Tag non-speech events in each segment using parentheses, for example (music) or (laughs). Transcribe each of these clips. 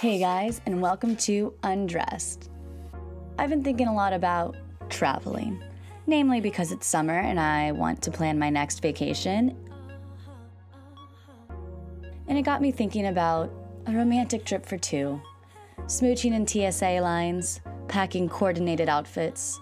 Hey guys, and welcome to Undressed. I've been thinking a lot about traveling, namely because it's summer and I want to plan my next vacation. And it got me thinking about a romantic trip for two, smooching in TSA lines, packing coordinated outfits.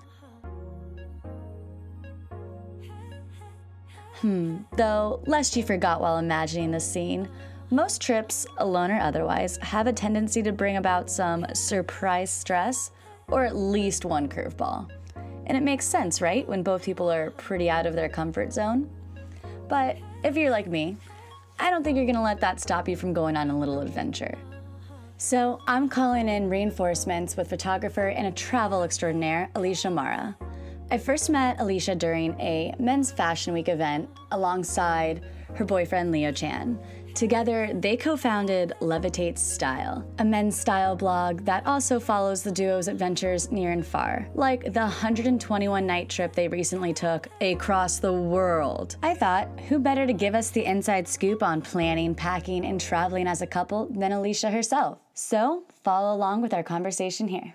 Hmm, though, lest you forgot while imagining the scene, most trips, alone or otherwise, have a tendency to bring about some surprise stress or at least one curveball. And it makes sense, right, when both people are pretty out of their comfort zone? But if you're like me, I don't think you're gonna let that stop you from going on a little adventure. So I'm calling in reinforcements with photographer and a travel extraordinaire, Alicia Mara. I first met Alicia during a Men's Fashion Week event alongside her boyfriend Leo Chan. Together, they co founded Levitate Style, a men's style blog that also follows the duo's adventures near and far, like the 121 night trip they recently took across the world. I thought, who better to give us the inside scoop on planning, packing, and traveling as a couple than Alicia herself? So, follow along with our conversation here.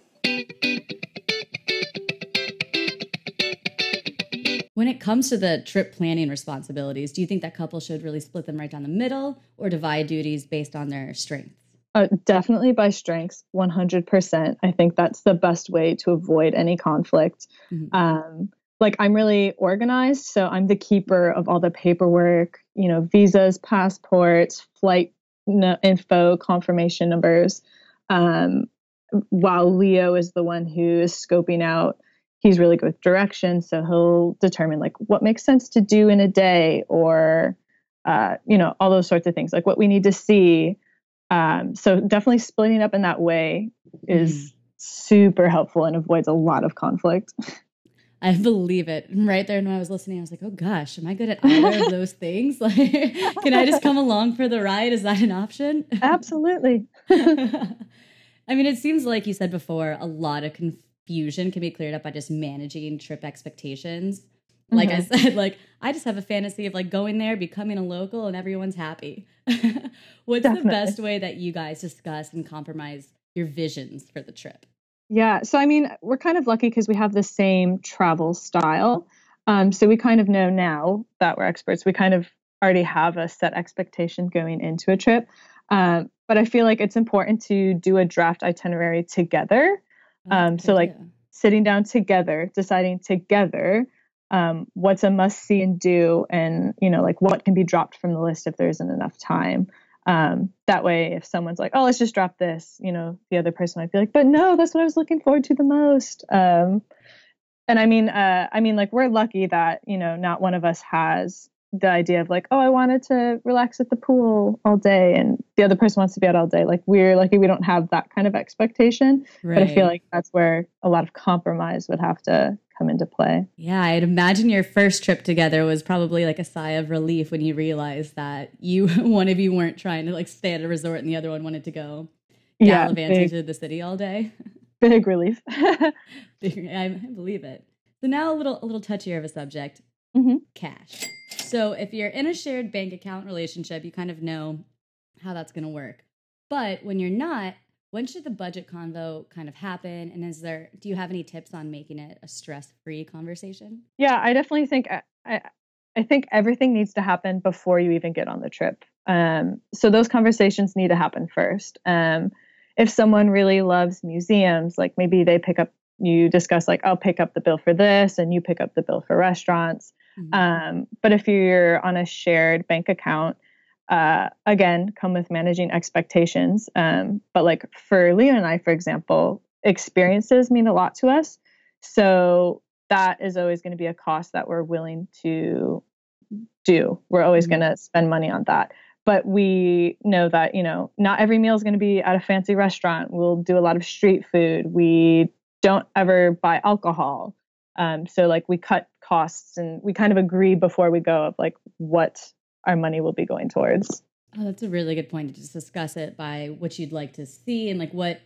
When it comes to the trip planning responsibilities, do you think that couples should really split them right down the middle or divide duties based on their strengths? Uh, definitely by strengths, 100%. I think that's the best way to avoid any conflict. Mm-hmm. Um, like, I'm really organized, so I'm the keeper of all the paperwork, you know, visas, passports, flight info, confirmation numbers. Um, while Leo is the one who is scoping out he's really good with direction so he'll determine like what makes sense to do in a day or uh, you know all those sorts of things like what we need to see um, so definitely splitting up in that way is mm. super helpful and avoids a lot of conflict I believe it. Right there and when I was listening, I was like, oh gosh, am I good at (laughs) either of those things? (laughs) Like, can I just come along for the ride? Is that an option? Absolutely. (laughs) I mean, it seems like you said before, a lot of confusion confusion can be cleared up by just managing trip expectations. Like mm-hmm. I said, (laughs) like I just have a fantasy of like going there, becoming a local, and everyone's happy. (laughs) What's Definitely. the best way that you guys discuss and compromise your visions for the trip? Yeah, so I mean, we're kind of lucky because we have the same travel style. Um, so we kind of know now that we're experts. We kind of already have a set expectation going into a trip. Um, but I feel like it's important to do a draft itinerary together um, so like sitting down together, deciding together um, what's a must see and do, and you know like what can be dropped from the list if there isn't enough time. Um, that way, if someone's like, "Oh, let's just drop this," you know, the other person might be like, "But no, that's what I was looking forward to the most." Um, and I mean, uh, I mean, like we're lucky that you know not one of us has the idea of like, oh, I wanted to relax at the pool all day, and the other person wants to be out all day. Like we're lucky we don't have that kind of expectation. Right. But I feel like that's where a lot of compromise would have to come into play. Yeah, I'd imagine your first trip together was probably like a sigh of relief when you realized that you (laughs) one of you weren't trying to like stay at a resort and the other one wanted to go gallivanting yeah, to the city all day. (laughs) Big relief. (laughs) I believe it. So now a little a little touchier of a subject. Mm-hmm. Cash. So if you're in a shared bank account relationship, you kind of know how that's going to work. But when you're not, when should the budget convo kind of happen? And is there, do you have any tips on making it a stress free conversation? Yeah, I definitely think, I, I think everything needs to happen before you even get on the trip. Um, so those conversations need to happen first. Um, if someone really loves museums, like maybe they pick up, you discuss like, I'll pick up the bill for this and you pick up the bill for restaurants. Mm-hmm. Um, but if you're on a shared bank account, uh, again, come with managing expectations. Um, but like for Leo and I, for example, experiences mean a lot to us. So that is always going to be a cost that we're willing to do. We're always mm-hmm. going to spend money on that. But we know that, you know, not every meal is going to be at a fancy restaurant. We'll do a lot of street food. We don't ever buy alcohol. Um, so like we cut costs and we kind of agree before we go of like what our money will be going towards. Oh, that's a really good point to just discuss it by what you'd like to see and like what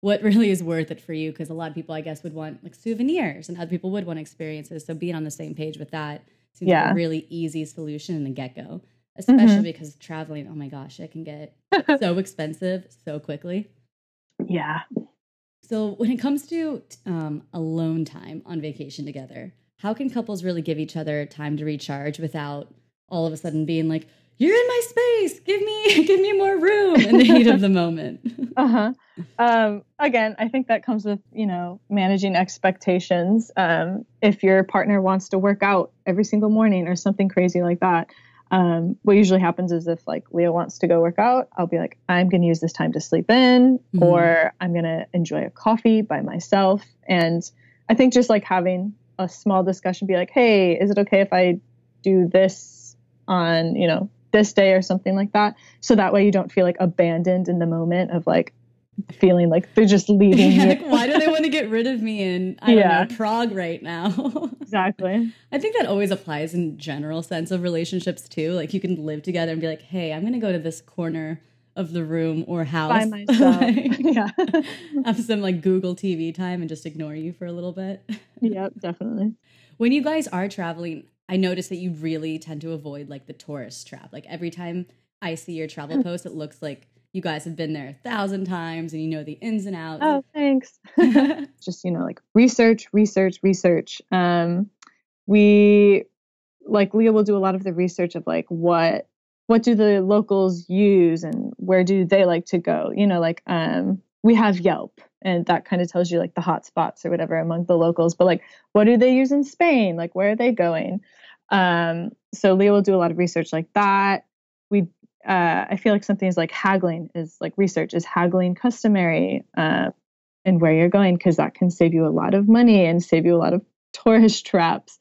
what (laughs) really is worth it for you because a lot of people I guess would want like souvenirs and other people would want experiences. So being on the same page with that seems yeah. like a really easy solution in the get-go. Especially mm-hmm. because traveling, oh my gosh, it can get (laughs) so expensive so quickly. Yeah. So, when it comes to um, alone time on vacation together, how can couples really give each other time to recharge without all of a sudden being like, "You're in my space. Give me, (laughs) give me more room." In the heat of the moment. (laughs) uh huh. Um, again, I think that comes with you know managing expectations. Um, if your partner wants to work out every single morning or something crazy like that, um, what usually happens is if like Leo wants to go work out, I'll be like, I'm going to use this time to sleep in, mm-hmm. or I'm going to enjoy a coffee by myself. And I think just like having a small discussion, be like, hey, is it okay if I do this on, you know, this day or something like that? So that way you don't feel like abandoned in the moment of like, feeling like they're just leaving (laughs) yeah, like, why do they want to get rid of me in I yeah. know Prague right now? (laughs) exactly. I think that always applies in general sense of relationships too. Like you can live together and be like, hey, I'm gonna go to this corner of the room or house by myself. (laughs) like, yeah. (laughs) have some like Google TV time and just ignore you for a little bit. (laughs) Yep, definitely. When you guys are traveling, I notice that you really tend to avoid like the tourist trap. Like every time I see your travel post, it looks like you guys have been there a thousand times and you know the ins and outs. Oh, thanks. Just, you know, like research, research, research. Um, we like Leo will do a lot of the research of like what what do the locals use and where do they like to go? You know, like um we have Yelp and that kind of tells you like the hot spots or whatever among the locals, but like what do they use in Spain? Like where are they going? Um, so Leo will do a lot of research like that. We uh, I feel like something is like haggling is like research is haggling customary uh, and where you're going because that can save you a lot of money and save you a lot of tourist (laughs) traps.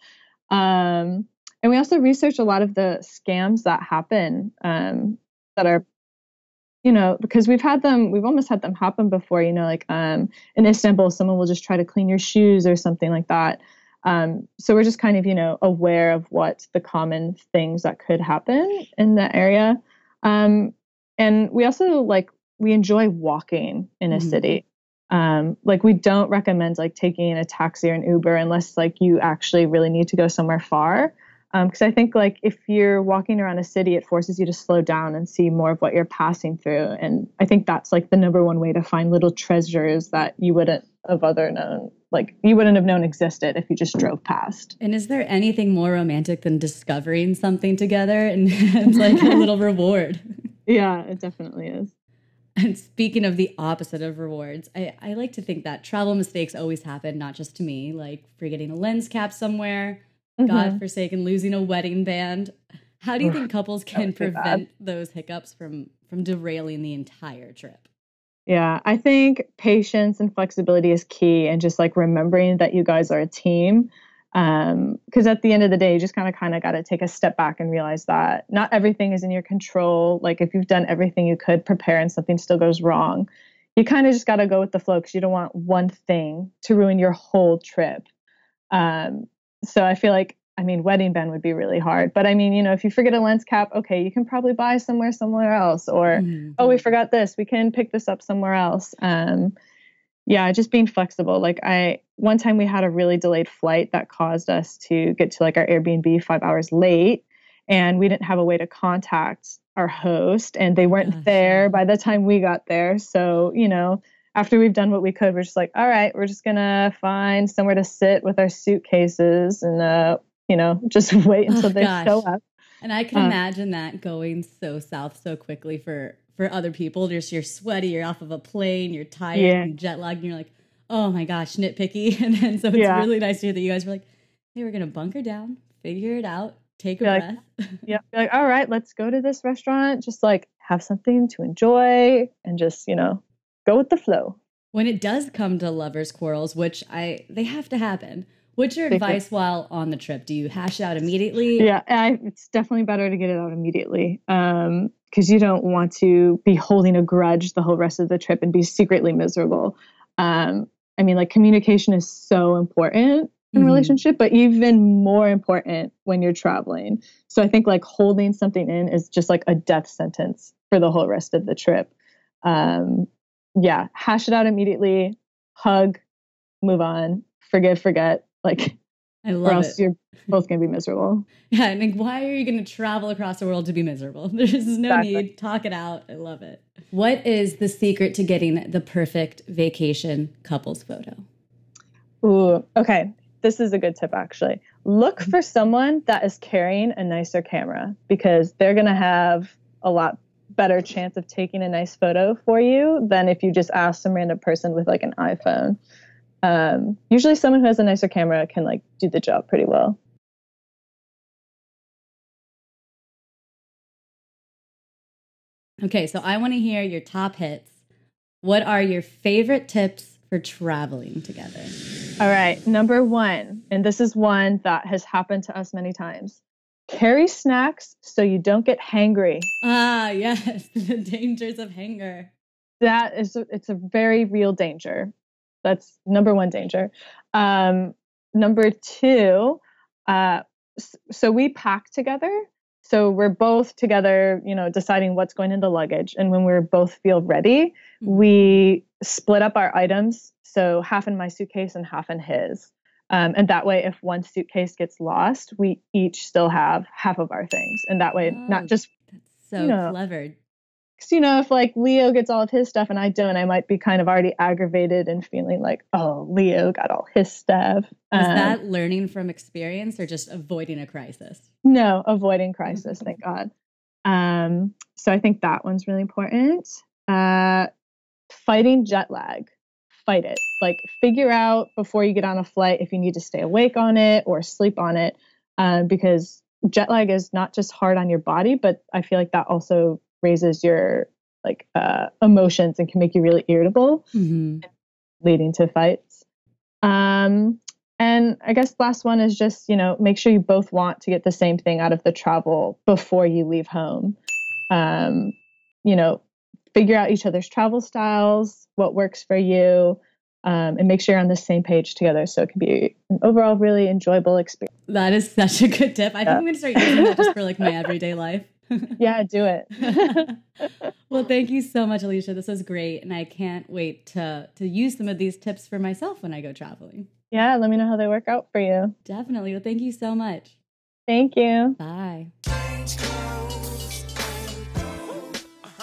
Um, and we also research a lot of the scams that happen um, that are you know because we've had them we've almost had them happen before you know like um, in istanbul someone will just try to clean your shoes or something like that um, so we're just kind of you know aware of what the common things that could happen in that area um, and we also like we enjoy walking in a mm-hmm. city. Um, like we don't recommend like taking a taxi or an Uber unless like you actually really need to go somewhere far. Because um, I think like if you're walking around a city, it forces you to slow down and see more of what you're passing through. And I think that's like the number one way to find little treasures that you wouldn't have other known like you wouldn't have known existed if you just drove past. And is there anything more romantic than discovering something together and (laughs) it's like a little reward? (laughs) Yeah, it definitely is. And speaking of the opposite of rewards, I, I like to think that travel mistakes always happen, not just to me, like forgetting a lens cap somewhere, mm-hmm. God forsaken losing a wedding band. How do you think couples can prevent those hiccups from from derailing the entire trip? Yeah, I think patience and flexibility is key, and just like remembering that you guys are a team. Because um, at the end of the day, you just kind of kind of got to take a step back and realize that not everything is in your control. Like if you've done everything you could prepare and something still goes wrong, you kind of just got to go with the flow because you don't want one thing to ruin your whole trip. Um, so I feel like I mean, wedding band would be really hard. But I mean, you know, if you forget a lens cap, okay, you can probably buy somewhere somewhere else. Or mm-hmm. oh, we forgot this, we can pick this up somewhere else. Um, yeah, just being flexible. Like I one time we had a really delayed flight that caused us to get to like our Airbnb five hours late, and we didn't have a way to contact our host, and they weren't Gosh. there by the time we got there. So you know. After we've done what we could, we're just like, all right, we're just gonna find somewhere to sit with our suitcases and uh, you know, (laughs) just wait until oh, they gosh. show up. And I can uh, imagine that going so south so quickly for for other people. Just you're sweaty, you're off of a plane, you're tired yeah. and jet lagged, and you're like, oh my gosh, nitpicky. (laughs) And then so it's yeah. really nice to hear that you guys were like, hey, we're gonna bunker down, figure it out, take a breath. Like, (laughs) yeah, like all right, let's go to this restaurant. Just like have something to enjoy and just you know go with the flow. When it does come to lovers' quarrels, which I they have to happen What's your advice while on the trip? Do you hash it out immediately? Yeah, I, it's definitely better to get it out immediately because um, you don't want to be holding a grudge the whole rest of the trip and be secretly miserable. Um, I mean, like communication is so important in mm-hmm. relationship, but even more important when you're traveling. So I think like holding something in is just like a death sentence for the whole rest of the trip. Um, yeah, hash it out immediately, hug, move on, forgive, forget, like, I love or else it. you're both going to be miserable. (laughs) Yeah, and like, why are you going to travel across the world to be miserable? (laughs) There's no exactly. need. Talk it out. I love it. What is the secret to getting the perfect vacation couples photo? Ooh, okay. This is a good tip actually. Look mm-hmm. for someone that is carrying a nicer camera because they're going to have a lot better chance of taking a nice photo for you than if you just ask some random person with like an iPhone. Um, usually, someone who has a nicer camera can like do the job pretty well. Okay, so I want to hear your top hits. What are your favorite tips for traveling together? All right, number one, and this is one that has happened to us many times. Carry snacks so you don't get hangry. Ah, (laughs) yes, (laughs) the dangers of hunger. That is, it's a very real danger. That's number one danger. Um, number two, uh, so we pack together so we're both together, you know, deciding what's going in the luggage. And when we're both feel ready, mm-hmm. we split up our items. So half in my suitcase and half in his. Um, and that way, if one suitcase gets lost, we each still have half of our things. And that way, oh, not just that's so you know, clever. because you know if like leo gets all of his stuff and i don't i might be kind of already aggravated and feeling like oh leo got all his stuff. Is um, that learning from experience or just avoiding a crisis? No avoiding crisis thank god. Um so i think that one's really important. Uh fighting jet lag fight it like figure out before you get on a flight if you need to stay awake on it or sleep on it uh, because jet lag is not just hard on your body but i feel like that also raises your like uh, emotions and can make you really irritable, mm-hmm. leading to fights. Um, and I guess last one is just you know make sure you both want to get the same thing out of the travel before you leave home. Um, you know, figure out each other's travel styles, what works for you. Um, and make sure you're on the same page together so it can be an overall really enjoyable experience. That is such a good tip. I yeah. think I'm going to start using that just for like my everyday life (laughs) yeah, do it. (laughs) well, thank you so much, Alicia. This was great, and I can't wait to to use some of these tips for myself when I go traveling. Yeah, let me know how they work out for you. Definitely. Well, thank you so much. Thank you. Bye.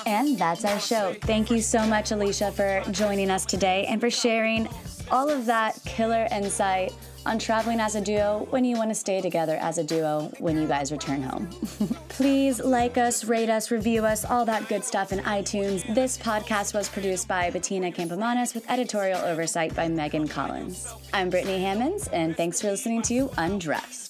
And that's our show. Thank you so much, Alicia, for joining us today and for sharing all of that killer insight on traveling as a duo when you want to stay together as a duo when you guys return home. (laughs) Please like us, rate us, review us, all that good stuff in iTunes. This podcast was produced by Bettina Campomanes with editorial oversight by Megan Collins. I'm Brittany Hammonds, and thanks for listening to Undressed.